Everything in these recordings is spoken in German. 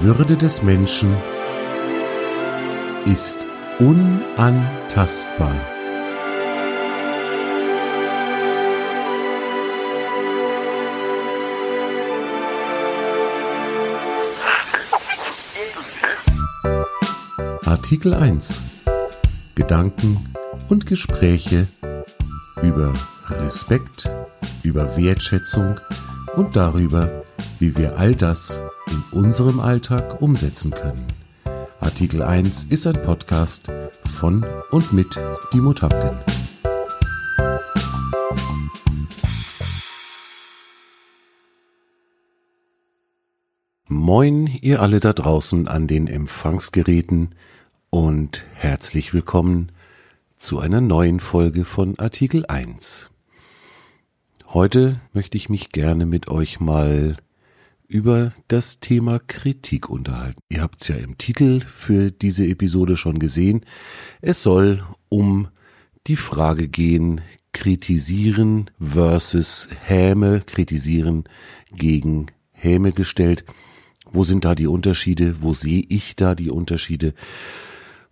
Die Würde des Menschen ist unantastbar. Artikel 1 Gedanken und Gespräche über Respekt, über Wertschätzung und darüber, wie wir all das in unserem Alltag umsetzen können. Artikel 1 ist ein Podcast von und mit Dimo Tapken. Moin, ihr alle da draußen an den Empfangsgeräten und herzlich willkommen zu einer neuen Folge von Artikel 1. Heute möchte ich mich gerne mit euch mal über das Thema Kritik unterhalten. Ihr habt es ja im Titel für diese Episode schon gesehen. Es soll um die Frage gehen, kritisieren versus Häme, kritisieren gegen Häme gestellt. Wo sind da die Unterschiede? Wo sehe ich da die Unterschiede?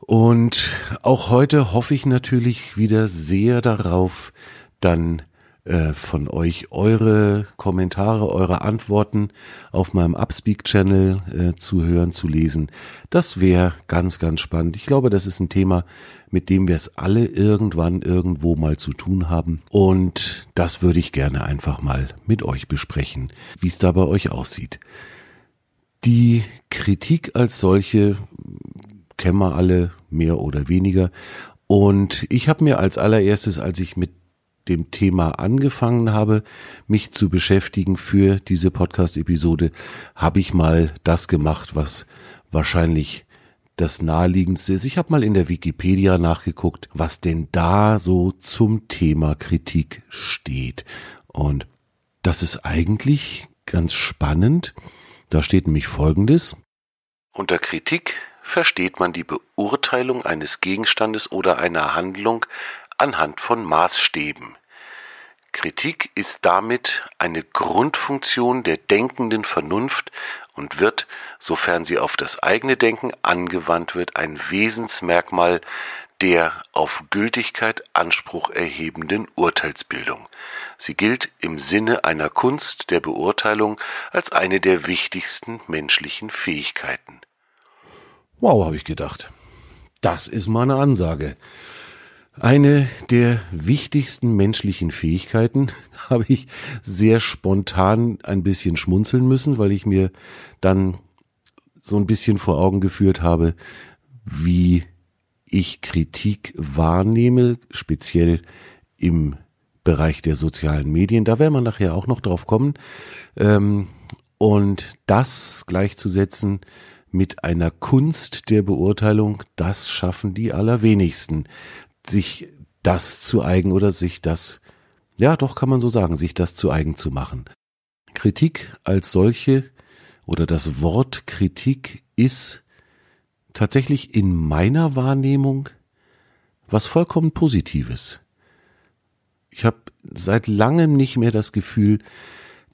Und auch heute hoffe ich natürlich wieder sehr darauf, dann äh, von euch eure Kommentare, eure Antworten auf meinem Upspeak-Channel äh, zu hören, zu lesen. Das wäre ganz, ganz spannend. Ich glaube, das ist ein Thema, mit dem wir es alle irgendwann irgendwo mal zu tun haben. Und das würde ich gerne einfach mal mit euch besprechen, wie es da bei euch aussieht. Die Kritik als solche kennen wir alle mehr oder weniger. Und ich habe mir als allererstes, als ich mit dem Thema angefangen habe, mich zu beschäftigen für diese Podcast-Episode, habe ich mal das gemacht, was wahrscheinlich das naheliegendste ist. Ich habe mal in der Wikipedia nachgeguckt, was denn da so zum Thema Kritik steht. Und das ist eigentlich ganz spannend. Da steht nämlich Folgendes. Unter Kritik versteht man die Beurteilung eines Gegenstandes oder einer Handlung anhand von Maßstäben. Kritik ist damit eine Grundfunktion der denkenden Vernunft und wird, sofern sie auf das eigene Denken angewandt wird, ein Wesensmerkmal der auf Gültigkeit Anspruch erhebenden Urteilsbildung. Sie gilt im Sinne einer Kunst der Beurteilung als eine der wichtigsten menschlichen Fähigkeiten. Wow, habe ich gedacht. Das ist mal eine Ansage. Eine der wichtigsten menschlichen Fähigkeiten habe ich sehr spontan ein bisschen schmunzeln müssen, weil ich mir dann so ein bisschen vor Augen geführt habe, wie ich Kritik wahrnehme, speziell im Bereich der sozialen Medien. Da werden wir nachher auch noch drauf kommen. Ähm, und das gleichzusetzen mit einer Kunst der Beurteilung, das schaffen die allerwenigsten sich das zu eigen oder sich das, ja doch kann man so sagen, sich das zu eigen zu machen. Kritik als solche oder das Wort Kritik ist tatsächlich in meiner Wahrnehmung was vollkommen Positives. Ich habe seit langem nicht mehr das Gefühl,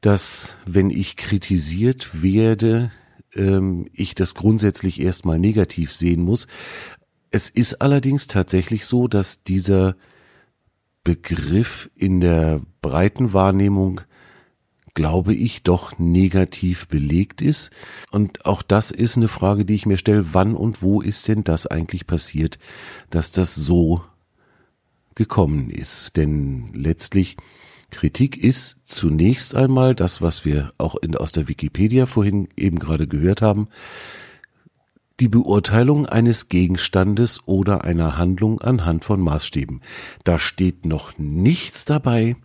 dass wenn ich kritisiert werde, ähm, ich das grundsätzlich erstmal negativ sehen muss. Es ist allerdings tatsächlich so, dass dieser Begriff in der breiten Wahrnehmung, glaube ich, doch negativ belegt ist. Und auch das ist eine Frage, die ich mir stelle, wann und wo ist denn das eigentlich passiert, dass das so gekommen ist? Denn letztlich Kritik ist zunächst einmal das, was wir auch in, aus der Wikipedia vorhin eben gerade gehört haben, die Beurteilung eines Gegenstandes oder einer Handlung anhand von Maßstäben. Da steht noch nichts dabei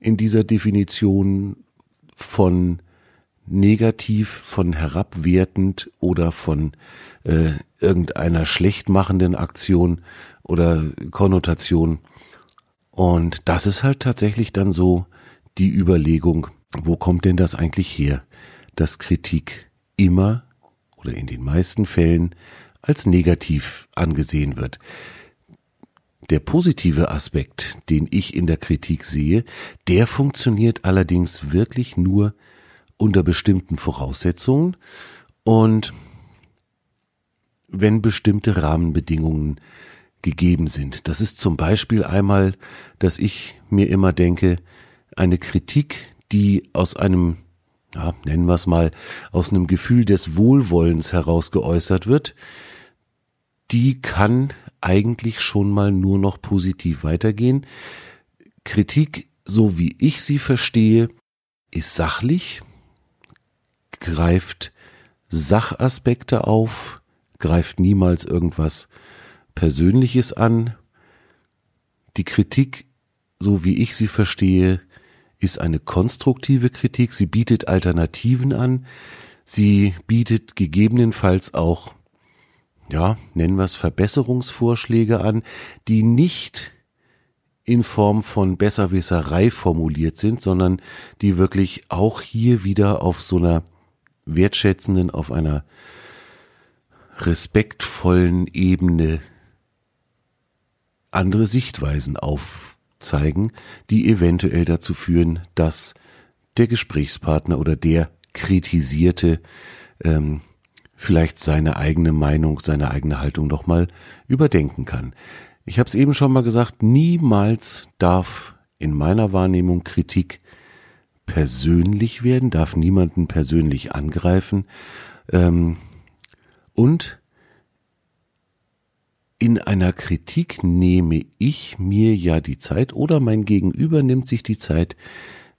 in dieser Definition von negativ, von herabwertend oder von äh, irgendeiner schlechtmachenden Aktion oder Konnotation. Und das ist halt tatsächlich dann so die Überlegung, wo kommt denn das eigentlich her, dass Kritik immer oder in den meisten Fällen als negativ angesehen wird. Der positive Aspekt, den ich in der Kritik sehe, der funktioniert allerdings wirklich nur unter bestimmten Voraussetzungen Und wenn bestimmte Rahmenbedingungen gegeben sind. Das ist zum Beispiel einmal, dass ich mir immer denke, eine Kritik, die aus einem, ja, nennen wir es mal, aus einem Gefühl des Wohlwollens heraus geäußert wird, die kann eigentlich schon mal nur noch positiv weitergehen. Kritik, so wie ich sie verstehe, ist sachlich, greift Sachaspekte auf, greift niemals irgendwas Persönliches an. Die Kritik, so wie ich sie verstehe, ist eine konstruktive Kritik. Sie bietet Alternativen an. Sie bietet gegebenenfalls auch, ja, nennen wir es Verbesserungsvorschläge an, die nicht in Form von Besserwisserei formuliert sind, sondern die wirklich auch hier wieder auf so einer wertschätzenden, auf einer respektvollen Ebene andere Sichtweisen aufzeigen, die eventuell dazu führen, dass der Gesprächspartner oder der Kritisierte ähm, vielleicht seine eigene Meinung, seine eigene Haltung doch mal überdenken kann. Ich habe es eben schon mal gesagt, niemals darf in meiner Wahrnehmung Kritik persönlich werden, darf niemanden persönlich angreifen. Ähm, und in einer Kritik nehme ich mir ja die Zeit oder mein Gegenüber nimmt sich die Zeit,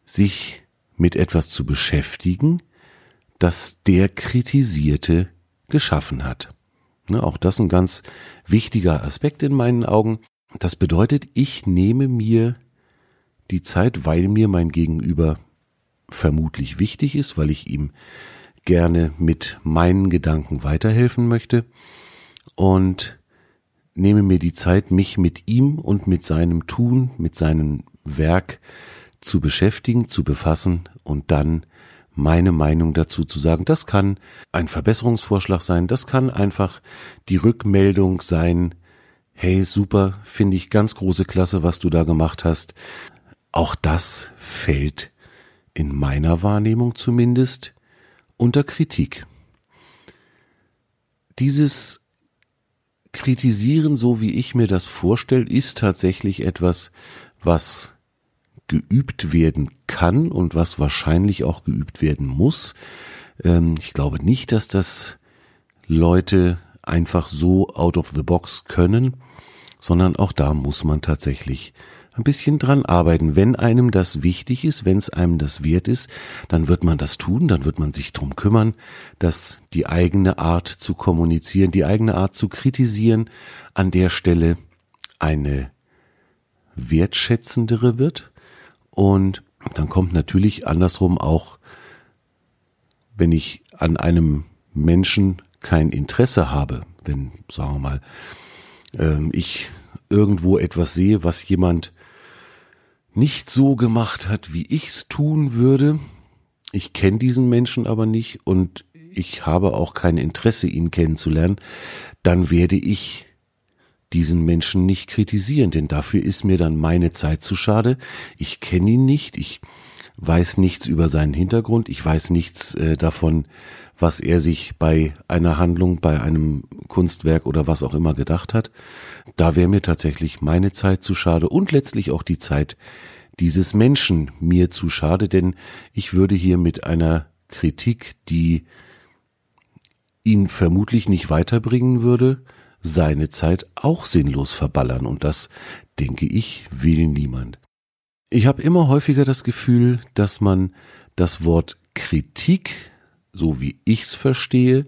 sich mit etwas zu beschäftigen, das der Kritisierte geschaffen hat. Ne, auch das ein ganz wichtiger Aspekt in meinen Augen. Das bedeutet, ich nehme mir die Zeit, weil mir mein Gegenüber vermutlich wichtig ist, weil ich ihm gerne mit meinen Gedanken weiterhelfen möchte und nehme mir die Zeit, mich mit ihm und mit seinem Tun, mit seinem Werk zu beschäftigen, zu befassen und dann meine Meinung dazu zu sagen. Das kann ein Verbesserungsvorschlag sein, das kann einfach die Rückmeldung sein, hey, super, finde ich ganz große Klasse, was du da gemacht hast. Auch das fällt in meiner Wahrnehmung zumindest unter Kritik. Dieses Kritisieren, so wie ich mir das vorstelle, ist tatsächlich etwas, was geübt werden kann und was wahrscheinlich auch geübt werden muss. Ähm, ich glaube nicht, dass das Leute einfach so out of the box können, sondern auch da muss man tatsächlich ein bisschen dran arbeiten. Wenn einem das wichtig ist, wenn es einem das wert ist, dann wird man das tun, dann wird man sich drum kümmern, dass die eigene Art zu kommunizieren, die eigene Art zu kritisieren an der Stelle eine wertschätzendere wird. Und dann kommt natürlich andersrum auch, wenn ich an einem Menschen kein Interesse habe, wenn, sagen wir mal, ähm, ich irgendwo etwas sehe, was jemand nicht so gemacht hat, wie ich's tun würde. Ich kenne diesen Menschen aber nicht und ich habe auch kein Interesse, ihn kennenzulernen, dann werde ich diesen Menschen nicht kritisieren, denn dafür ist mir dann meine Zeit zu schade. Ich kenne ihn nicht, ich weiß nichts über seinen Hintergrund, ich weiß nichts äh, davon, was er sich bei einer Handlung, bei einem Kunstwerk oder was auch immer gedacht hat. Da wäre mir tatsächlich meine Zeit zu schade und letztlich auch die Zeit dieses Menschen mir zu schade, denn ich würde hier mit einer Kritik, die ihn vermutlich nicht weiterbringen würde, seine Zeit auch sinnlos verballern und das, denke ich, will niemand. Ich habe immer häufiger das Gefühl, dass man das Wort Kritik so wie ich's verstehe,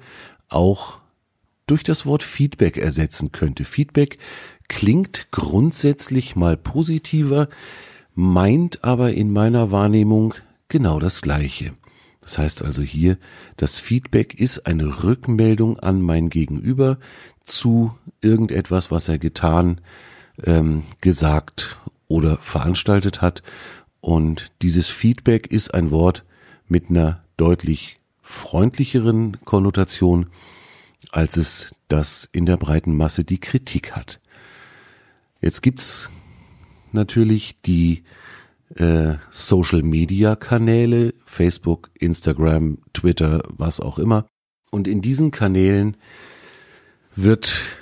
auch durch das Wort Feedback ersetzen könnte. Feedback klingt grundsätzlich mal positiver, meint aber in meiner Wahrnehmung genau das Gleiche. Das heißt also hier, das Feedback ist eine Rückmeldung an mein Gegenüber zu irgendetwas, was er getan, ähm, gesagt oder veranstaltet hat. Und dieses Feedback ist ein Wort mit einer deutlich freundlicheren Konnotation, als es das in der breiten Masse die Kritik hat. Jetzt gibt's natürlich die äh, Social Media Kanäle, Facebook, Instagram, Twitter, was auch immer, Und in diesen Kanälen wird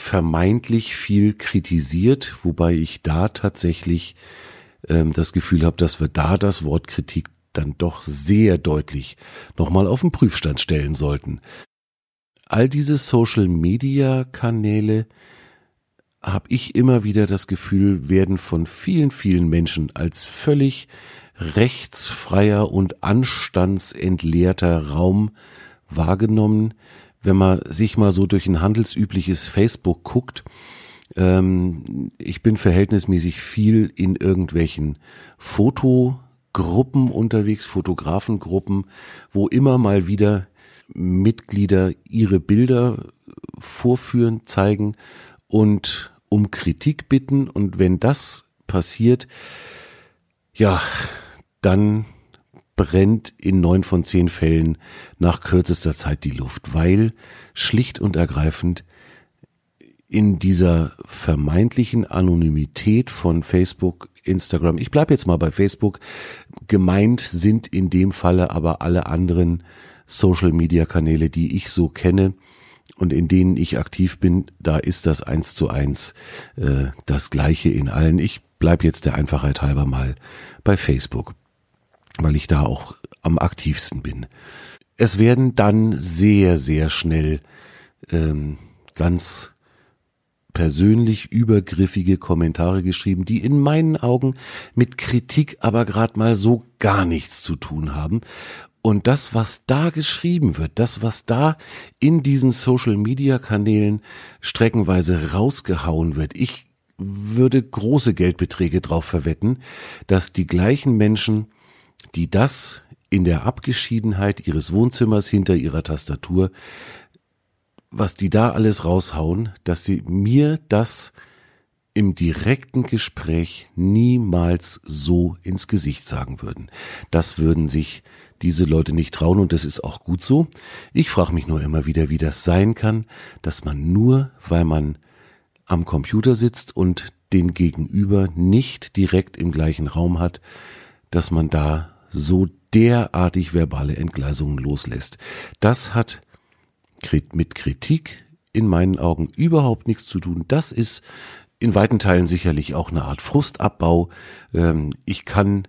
vermeintlich viel kritisiert, wobei ich da tatsächlich ähm, das Gefühl habe, dass wir da das Wort Kritik dann doch sehr deutlich nochmal auf den Prüfstand stellen sollten. All diese Social-Media-Kanäle habe ich immer wieder das Gefühl, werden von vielen, vielen Menschen als völlig rechtsfreier und anstandsentleerter Raum wahrgenommen. Wenn man sich mal so durch ein handelsübliches Facebook guckt, ähm, ich bin verhältnismäßig viel in irgendwelchen Fotogruppen unterwegs, Fotografengruppen, wo immer mal wieder Mitglieder ihre Bilder vorführen, zeigen und um Kritik bitten. Und wenn das passiert, ja, dann brennt in neun von zehn Fällen nach kürzester Zeit die Luft, weil schlicht und ergreifend in dieser vermeintlichen Anonymität von Facebook, Instagram, ich bleibe jetzt mal bei Facebook, gemeint sind in dem Falle aber alle anderen Social-Media-Kanäle, die ich so kenne und in denen ich aktiv bin, da ist das eins zu eins äh, das gleiche in allen. Ich bleib jetzt der Einfachheit halber mal bei Facebook, weil ich da auch am aktivsten bin. Es werden dann sehr, sehr schnell ähm, ganz persönlich übergriffige Kommentare geschrieben, die in meinen Augen mit Kritik aber gerade mal so gar nichts zu tun haben. Und das, was da geschrieben wird, das, was da in diesen Social-Media-Kanälen streckenweise rausgehauen wird, ich würde große Geldbeträge drauf verwetten, dass die gleichen Menschen, die das in der Abgeschiedenheit ihres Wohnzimmers hinter ihrer Tastatur, was die da alles raushauen, dass sie mir das im direkten Gespräch niemals so ins Gesicht sagen würden. Das würden sich diese Leute nicht trauen und das ist auch gut so. Ich frage mich nur immer wieder, wie das sein kann, dass man nur, weil man am Computer sitzt und den Gegenüber nicht direkt im gleichen Raum hat, dass man da so derartig verbale Entgleisungen loslässt. Das hat mit Kritik in meinen Augen überhaupt nichts zu tun. Das ist in weiten Teilen sicherlich auch eine Art Frustabbau. Ähm, ich kann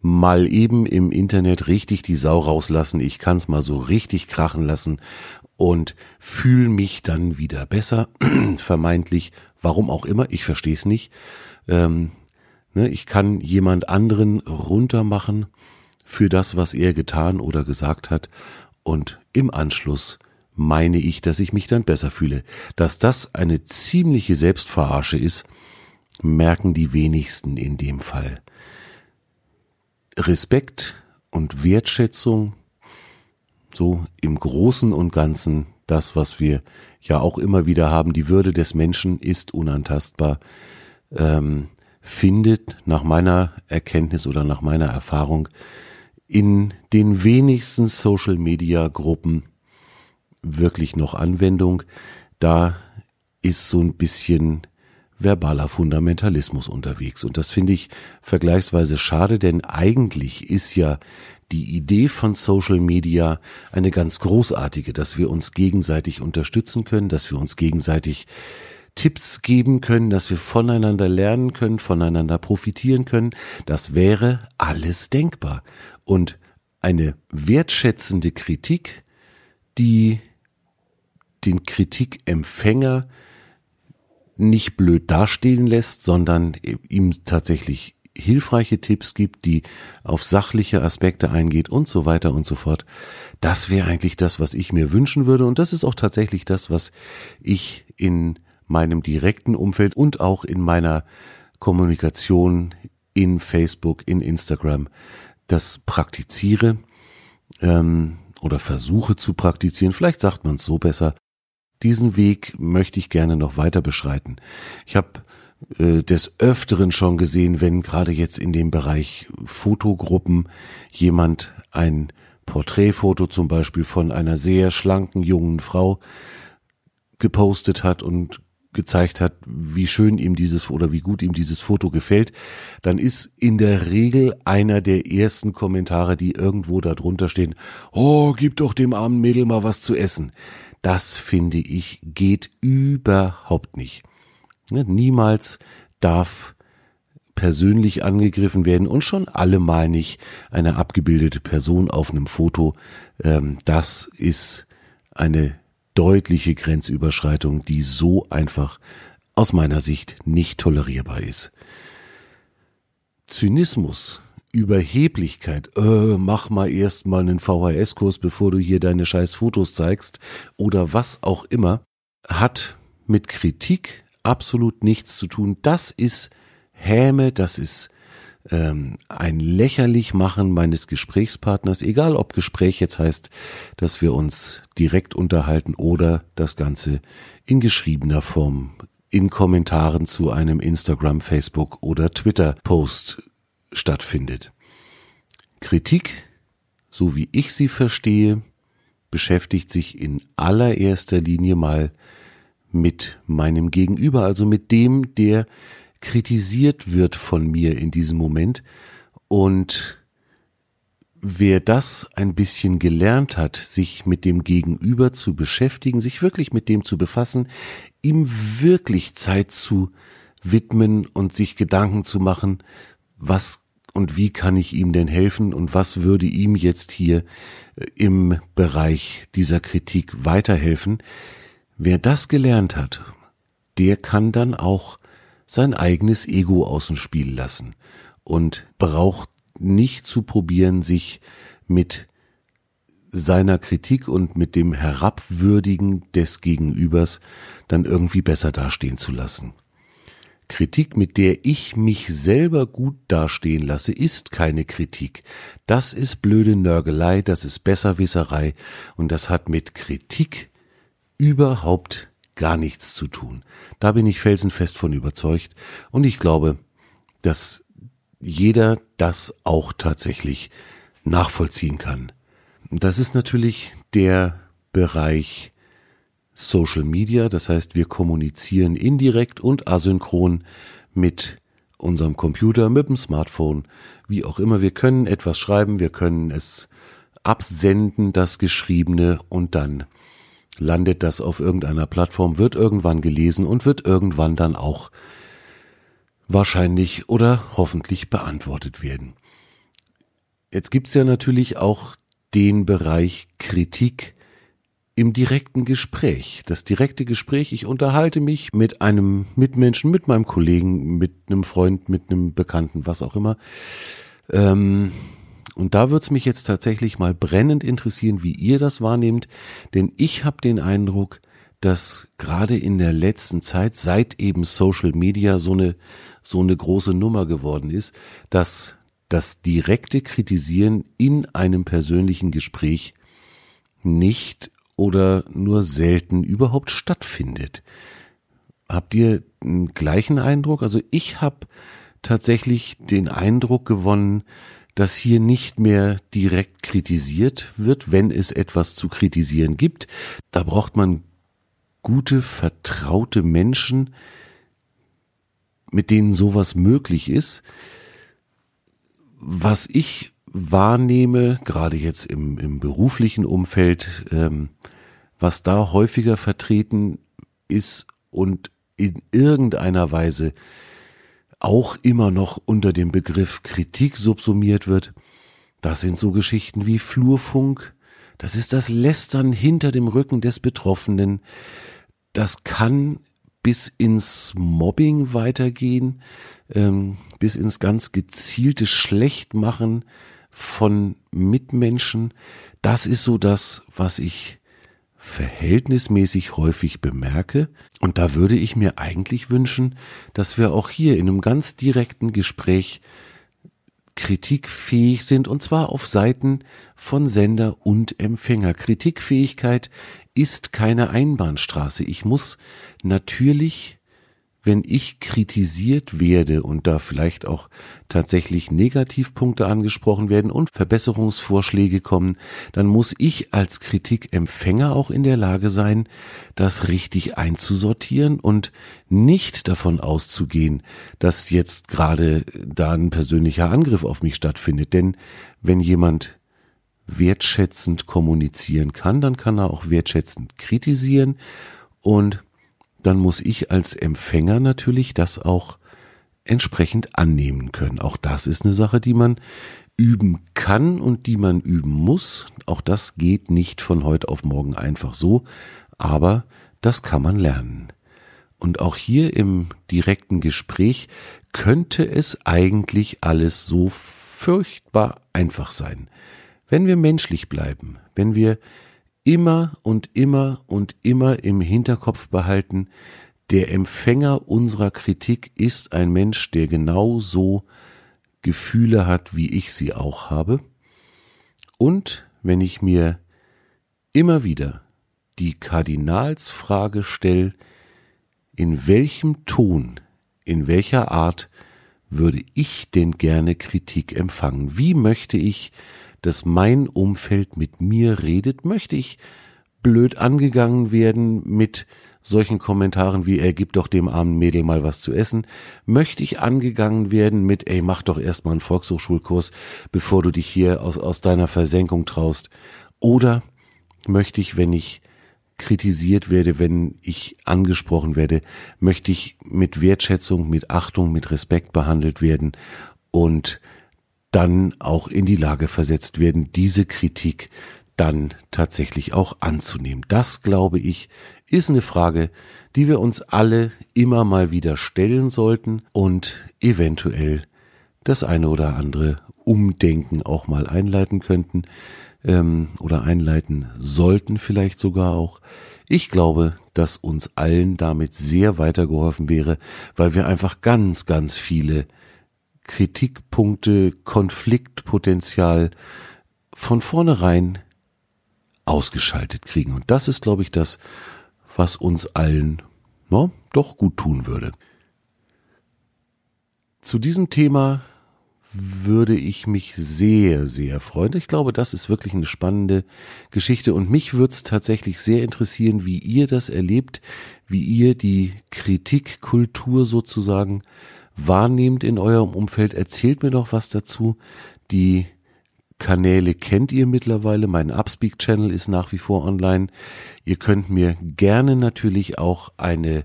mal eben im Internet richtig die Sau rauslassen. Ich kann es mal so richtig krachen lassen und fühle mich dann wieder besser, vermeintlich, warum auch immer, ich verstehe es nicht. Ähm, ne, ich kann jemand anderen runtermachen für das, was er getan oder gesagt hat und im Anschluss meine ich, dass ich mich dann besser fühle. Dass das eine ziemliche Selbstverarsche ist, merken die wenigsten in dem Fall. Respekt und Wertschätzung, so im Großen und Ganzen, das, was wir ja auch immer wieder haben, die Würde des Menschen ist unantastbar, ähm, findet nach meiner Erkenntnis oder nach meiner Erfahrung in den wenigsten Social-Media-Gruppen wirklich noch Anwendung. Da ist so ein bisschen verbaler Fundamentalismus unterwegs. Und das finde ich vergleichsweise schade, denn eigentlich ist ja die Idee von Social Media eine ganz großartige, dass wir uns gegenseitig unterstützen können, dass wir uns gegenseitig Tipps geben können, dass wir voneinander lernen können, voneinander profitieren können. Das wäre alles denkbar. Und eine wertschätzende Kritik, die den Kritikempfänger nicht blöd dastehen lässt, sondern ihm tatsächlich hilfreiche Tipps gibt, die auf sachliche Aspekte eingeht und so weiter und so fort. Das wäre eigentlich das, was ich mir wünschen würde und das ist auch tatsächlich das, was ich in meinem direkten Umfeld und auch in meiner Kommunikation in Facebook, in Instagram das praktiziere ähm, oder versuche zu praktizieren. Vielleicht sagt man es so besser diesen Weg möchte ich gerne noch weiter beschreiten. Ich habe äh, des Öfteren schon gesehen, wenn gerade jetzt in dem Bereich Fotogruppen jemand ein Porträtfoto zum Beispiel von einer sehr schlanken jungen Frau gepostet hat und gezeigt hat, wie schön ihm dieses oder wie gut ihm dieses Foto gefällt, dann ist in der Regel einer der ersten Kommentare, die irgendwo da drunter stehen, oh, gib doch dem armen Mädel mal was zu essen. Das finde ich geht überhaupt nicht. Ne, niemals darf persönlich angegriffen werden und schon allemal nicht eine abgebildete Person auf einem Foto. Ähm, das ist eine deutliche Grenzüberschreitung, die so einfach aus meiner Sicht nicht tolerierbar ist. Zynismus, Überheblichkeit, äh, mach mal erst mal einen VHS-Kurs, bevor du hier deine scheiß Fotos zeigst oder was auch immer, hat mit Kritik absolut nichts zu tun. Das ist Häme, das ist ähm, ein lächerlich machen meines Gesprächspartners, egal ob Gespräch jetzt heißt, dass wir uns direkt unterhalten oder das Ganze in geschriebener Form in Kommentaren zu einem Instagram, Facebook oder Twitter Post stattfindet. Kritik, so wie ich sie verstehe, beschäftigt sich in allererster Linie mal mit meinem Gegenüber, also mit dem, der kritisiert wird von mir in diesem Moment. Und wer das ein bisschen gelernt hat, sich mit dem Gegenüber zu beschäftigen, sich wirklich mit dem zu befassen, ihm wirklich Zeit zu widmen und sich Gedanken zu machen, was und wie kann ich ihm denn helfen und was würde ihm jetzt hier äh, im Bereich dieser Kritik weiterhelfen. Wer das gelernt hat, der kann dann auch sein eigenes Ego aus dem Spiel lassen und braucht nicht zu probieren, sich mit seiner Kritik und mit dem Herabwürdigen des Gegenübers dann irgendwie besser dastehen zu lassen. Kritik, mit der ich mich selber gut dastehen lasse, ist keine Kritik. Das ist blöde Nörgelei, das ist Besserwisserei und das hat mit Kritik überhaupt gar nichts zu tun. Da bin ich felsenfest von überzeugt und ich glaube, dass jeder das auch tatsächlich nachvollziehen kann. Das ist natürlich der Bereich Social Media, das heißt, wir kommunizieren indirekt und asynchron mit unserem Computer, mit dem Smartphone, wie auch immer. Wir können etwas schreiben, wir können es absenden, das Geschriebene, und dann landet das auf irgendeiner Plattform, wird irgendwann gelesen und wird irgendwann dann auch wahrscheinlich oder hoffentlich beantwortet werden. Jetzt gibt's ja natürlich auch den Bereich Kritik im direkten Gespräch. Das direkte Gespräch, ich unterhalte mich mit einem Mitmenschen, mit meinem Kollegen, mit einem Freund, mit einem Bekannten, was auch immer. Ähm, und da wird's mich jetzt tatsächlich mal brennend interessieren, wie ihr das wahrnehmt, denn ich habe den Eindruck, dass gerade in der letzten Zeit, seit eben Social Media so eine so eine große Nummer geworden ist, dass das direkte Kritisieren in einem persönlichen Gespräch nicht oder nur selten überhaupt stattfindet. Habt ihr einen gleichen Eindruck? Also ich habe tatsächlich den Eindruck gewonnen, dass hier nicht mehr direkt kritisiert wird, wenn es etwas zu kritisieren gibt. Da braucht man gute, vertraute Menschen, mit denen sowas möglich ist. Was ich wahrnehme, gerade jetzt im, im beruflichen Umfeld, ähm, was da häufiger vertreten ist und in irgendeiner Weise auch immer noch unter dem Begriff Kritik subsumiert wird. Das sind so Geschichten wie Flurfunk, das ist das Lästern hinter dem Rücken des Betroffenen. Das kann bis ins Mobbing weitergehen, ähm, bis ins ganz gezielte Schlechtmachen von Mitmenschen. Das ist so das, was ich verhältnismäßig häufig bemerke. Und da würde ich mir eigentlich wünschen, dass wir auch hier in einem ganz direkten Gespräch kritikfähig sind und zwar auf Seiten von Sender und Empfänger. Kritikfähigkeit ist keine Einbahnstraße. Ich muss natürlich wenn ich kritisiert werde und da vielleicht auch tatsächlich Negativpunkte angesprochen werden und Verbesserungsvorschläge kommen, dann muss ich als Kritikempfänger auch in der Lage sein, das richtig einzusortieren und nicht davon auszugehen, dass jetzt gerade da ein persönlicher Angriff auf mich stattfindet. Denn wenn jemand wertschätzend kommunizieren kann, dann kann er auch wertschätzend kritisieren und dann muss ich als Empfänger natürlich das auch entsprechend annehmen können. Auch das ist eine Sache, die man üben kann und die man üben muss. Auch das geht nicht von heute auf morgen einfach so, aber das kann man lernen. Und auch hier im direkten Gespräch könnte es eigentlich alles so furchtbar einfach sein. Wenn wir menschlich bleiben, wenn wir immer und immer und immer im Hinterkopf behalten, der Empfänger unserer Kritik ist ein Mensch, der genauso Gefühle hat, wie ich sie auch habe. Und wenn ich mir immer wieder die Kardinalsfrage stelle, in welchem Ton, in welcher Art würde ich denn gerne Kritik empfangen? Wie möchte ich dass mein Umfeld mit mir redet? Möchte ich blöd angegangen werden mit solchen Kommentaren wie, er gibt doch dem armen Mädel mal was zu essen? Möchte ich angegangen werden mit, ey, mach doch erstmal einen Volkshochschulkurs, bevor du dich hier aus, aus deiner Versenkung traust? Oder möchte ich, wenn ich kritisiert werde, wenn ich angesprochen werde, möchte ich mit Wertschätzung, mit Achtung, mit Respekt behandelt werden und dann auch in die Lage versetzt werden, diese Kritik dann tatsächlich auch anzunehmen. Das, glaube ich, ist eine Frage, die wir uns alle immer mal wieder stellen sollten und eventuell das eine oder andere Umdenken auch mal einleiten könnten ähm, oder einleiten sollten vielleicht sogar auch. Ich glaube, dass uns allen damit sehr weitergeholfen wäre, weil wir einfach ganz, ganz viele Kritikpunkte, Konfliktpotenzial von vornherein ausgeschaltet kriegen. Und das ist, glaube ich, das, was uns allen no, doch gut tun würde. Zu diesem Thema würde ich mich sehr, sehr freuen. Ich glaube, das ist wirklich eine spannende Geschichte und mich würde es tatsächlich sehr interessieren, wie ihr das erlebt, wie ihr die Kritikkultur sozusagen wahrnehmt in eurem Umfeld. Erzählt mir doch was dazu. Die Kanäle kennt ihr mittlerweile. Mein Upspeak-Channel ist nach wie vor online. Ihr könnt mir gerne natürlich auch eine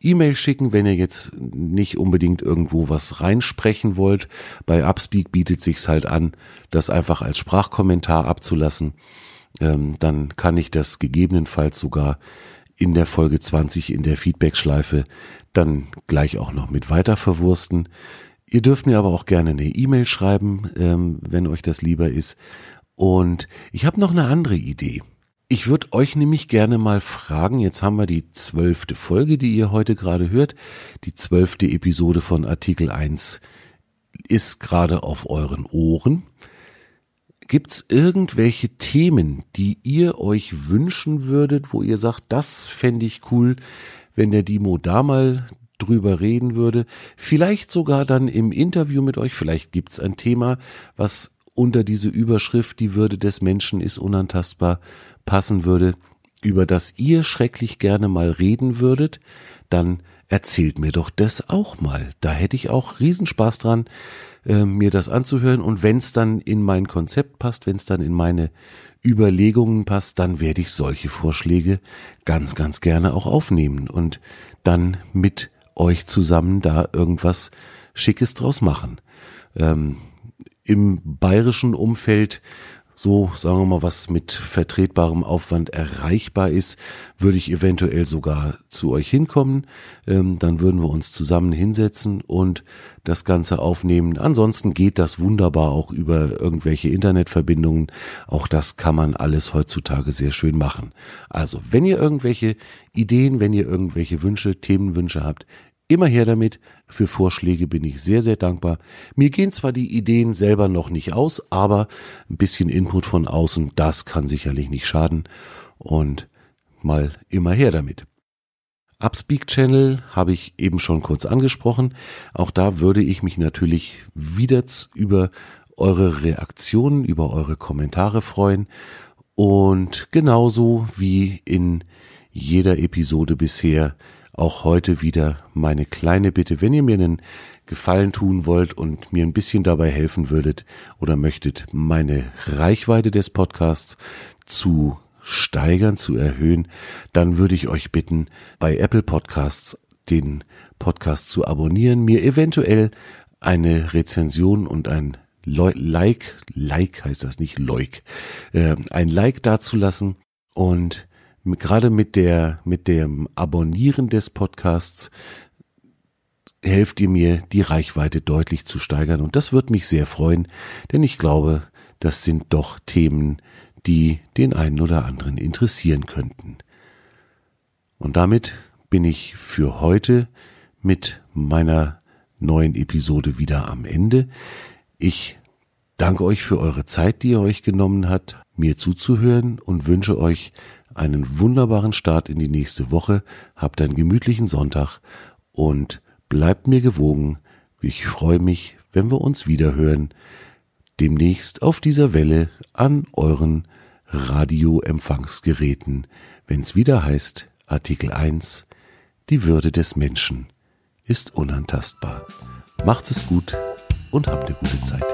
E-Mail schicken, wenn ihr jetzt nicht unbedingt irgendwo was reinsprechen wollt. Bei Upspeak bietet sich's halt an, das einfach als Sprachkommentar abzulassen. Ähm, dann kann ich das gegebenenfalls sogar in der Folge 20 in der Feedback-Schleife dann gleich auch noch mit weiter verwursten. Ihr dürft mir aber auch gerne eine E-Mail schreiben, ähm, wenn euch das lieber ist. Und ich habe noch eine andere Idee. Ich würde euch nämlich gerne mal fragen, jetzt haben wir die zwölfte Folge, die ihr heute gerade hört. Die zwölfte Episode von Artikel 1 ist gerade auf euren Ohren. Gibt's irgendwelche Themen, die ihr euch wünschen würdet, wo ihr sagt, das fände ich cool, wenn der Dimo da mal drüber reden würde? Vielleicht sogar dann im Interview mit euch. Vielleicht gibt's ein Thema, was unter diese Überschrift Die Würde des Menschen ist unantastbar passen würde, über das ihr schrecklich gerne mal reden würdet, dann erzählt mir doch das auch mal. Da hätte ich auch Riesenspaß dran, äh, mir das anzuhören. Und wenn es dann in mein Konzept passt, wenn es dann in meine Überlegungen passt, dann werde ich solche Vorschläge ganz, ganz gerne auch aufnehmen und dann mit euch zusammen da irgendwas Schickes draus machen. Ähm, Im bayerischen Umfeld so, sagen wir mal, was mit vertretbarem Aufwand erreichbar ist, würde ich eventuell sogar zu euch hinkommen. Ähm, dann würden wir uns zusammen hinsetzen und das Ganze aufnehmen. Ansonsten geht das wunderbar auch über irgendwelche Internetverbindungen. Auch das kann man alles heutzutage sehr schön machen. Also, wenn ihr irgendwelche Ideen, wenn ihr irgendwelche Wünsche, Themenwünsche habt, Immer her damit. Für Vorschläge bin ich sehr, sehr dankbar. Mir gehen zwar die Ideen selber noch nicht aus, aber ein bisschen Input von außen, das kann sicherlich nicht schaden. Und mal immer her damit. Upspeak Channel habe ich eben schon kurz angesprochen. Auch da würde ich mich natürlich wieder über eure Reaktionen, über eure Kommentare freuen. Und genauso wie in jeder Episode bisher auch heute wieder meine kleine Bitte, wenn ihr mir einen Gefallen tun wollt und mir ein bisschen dabei helfen würdet oder möchtet, meine Reichweite des Podcasts zu steigern, zu erhöhen, dann würde ich euch bitten, bei Apple Podcasts den Podcast zu abonnieren, mir eventuell eine Rezension und ein Like, Like heißt das nicht, Leuk, äh, ein Like dazulassen und gerade mit der, mit dem Abonnieren des Podcasts helft ihr mir, die Reichweite deutlich zu steigern und das wird mich sehr freuen, denn ich glaube, das sind doch Themen, die den einen oder anderen interessieren könnten. Und damit bin ich für heute mit meiner neuen Episode wieder am Ende. Ich danke euch für eure Zeit, die ihr euch genommen habt, mir zuzuhören und wünsche euch einen wunderbaren Start in die nächste Woche. Habt einen gemütlichen Sonntag und bleibt mir gewogen. Ich freue mich, wenn wir uns wieder hören. Demnächst auf dieser Welle an euren Radioempfangsgeräten, wenn's wieder heißt Artikel 1 Die Würde des Menschen ist unantastbar. Macht's es gut und habt eine gute Zeit.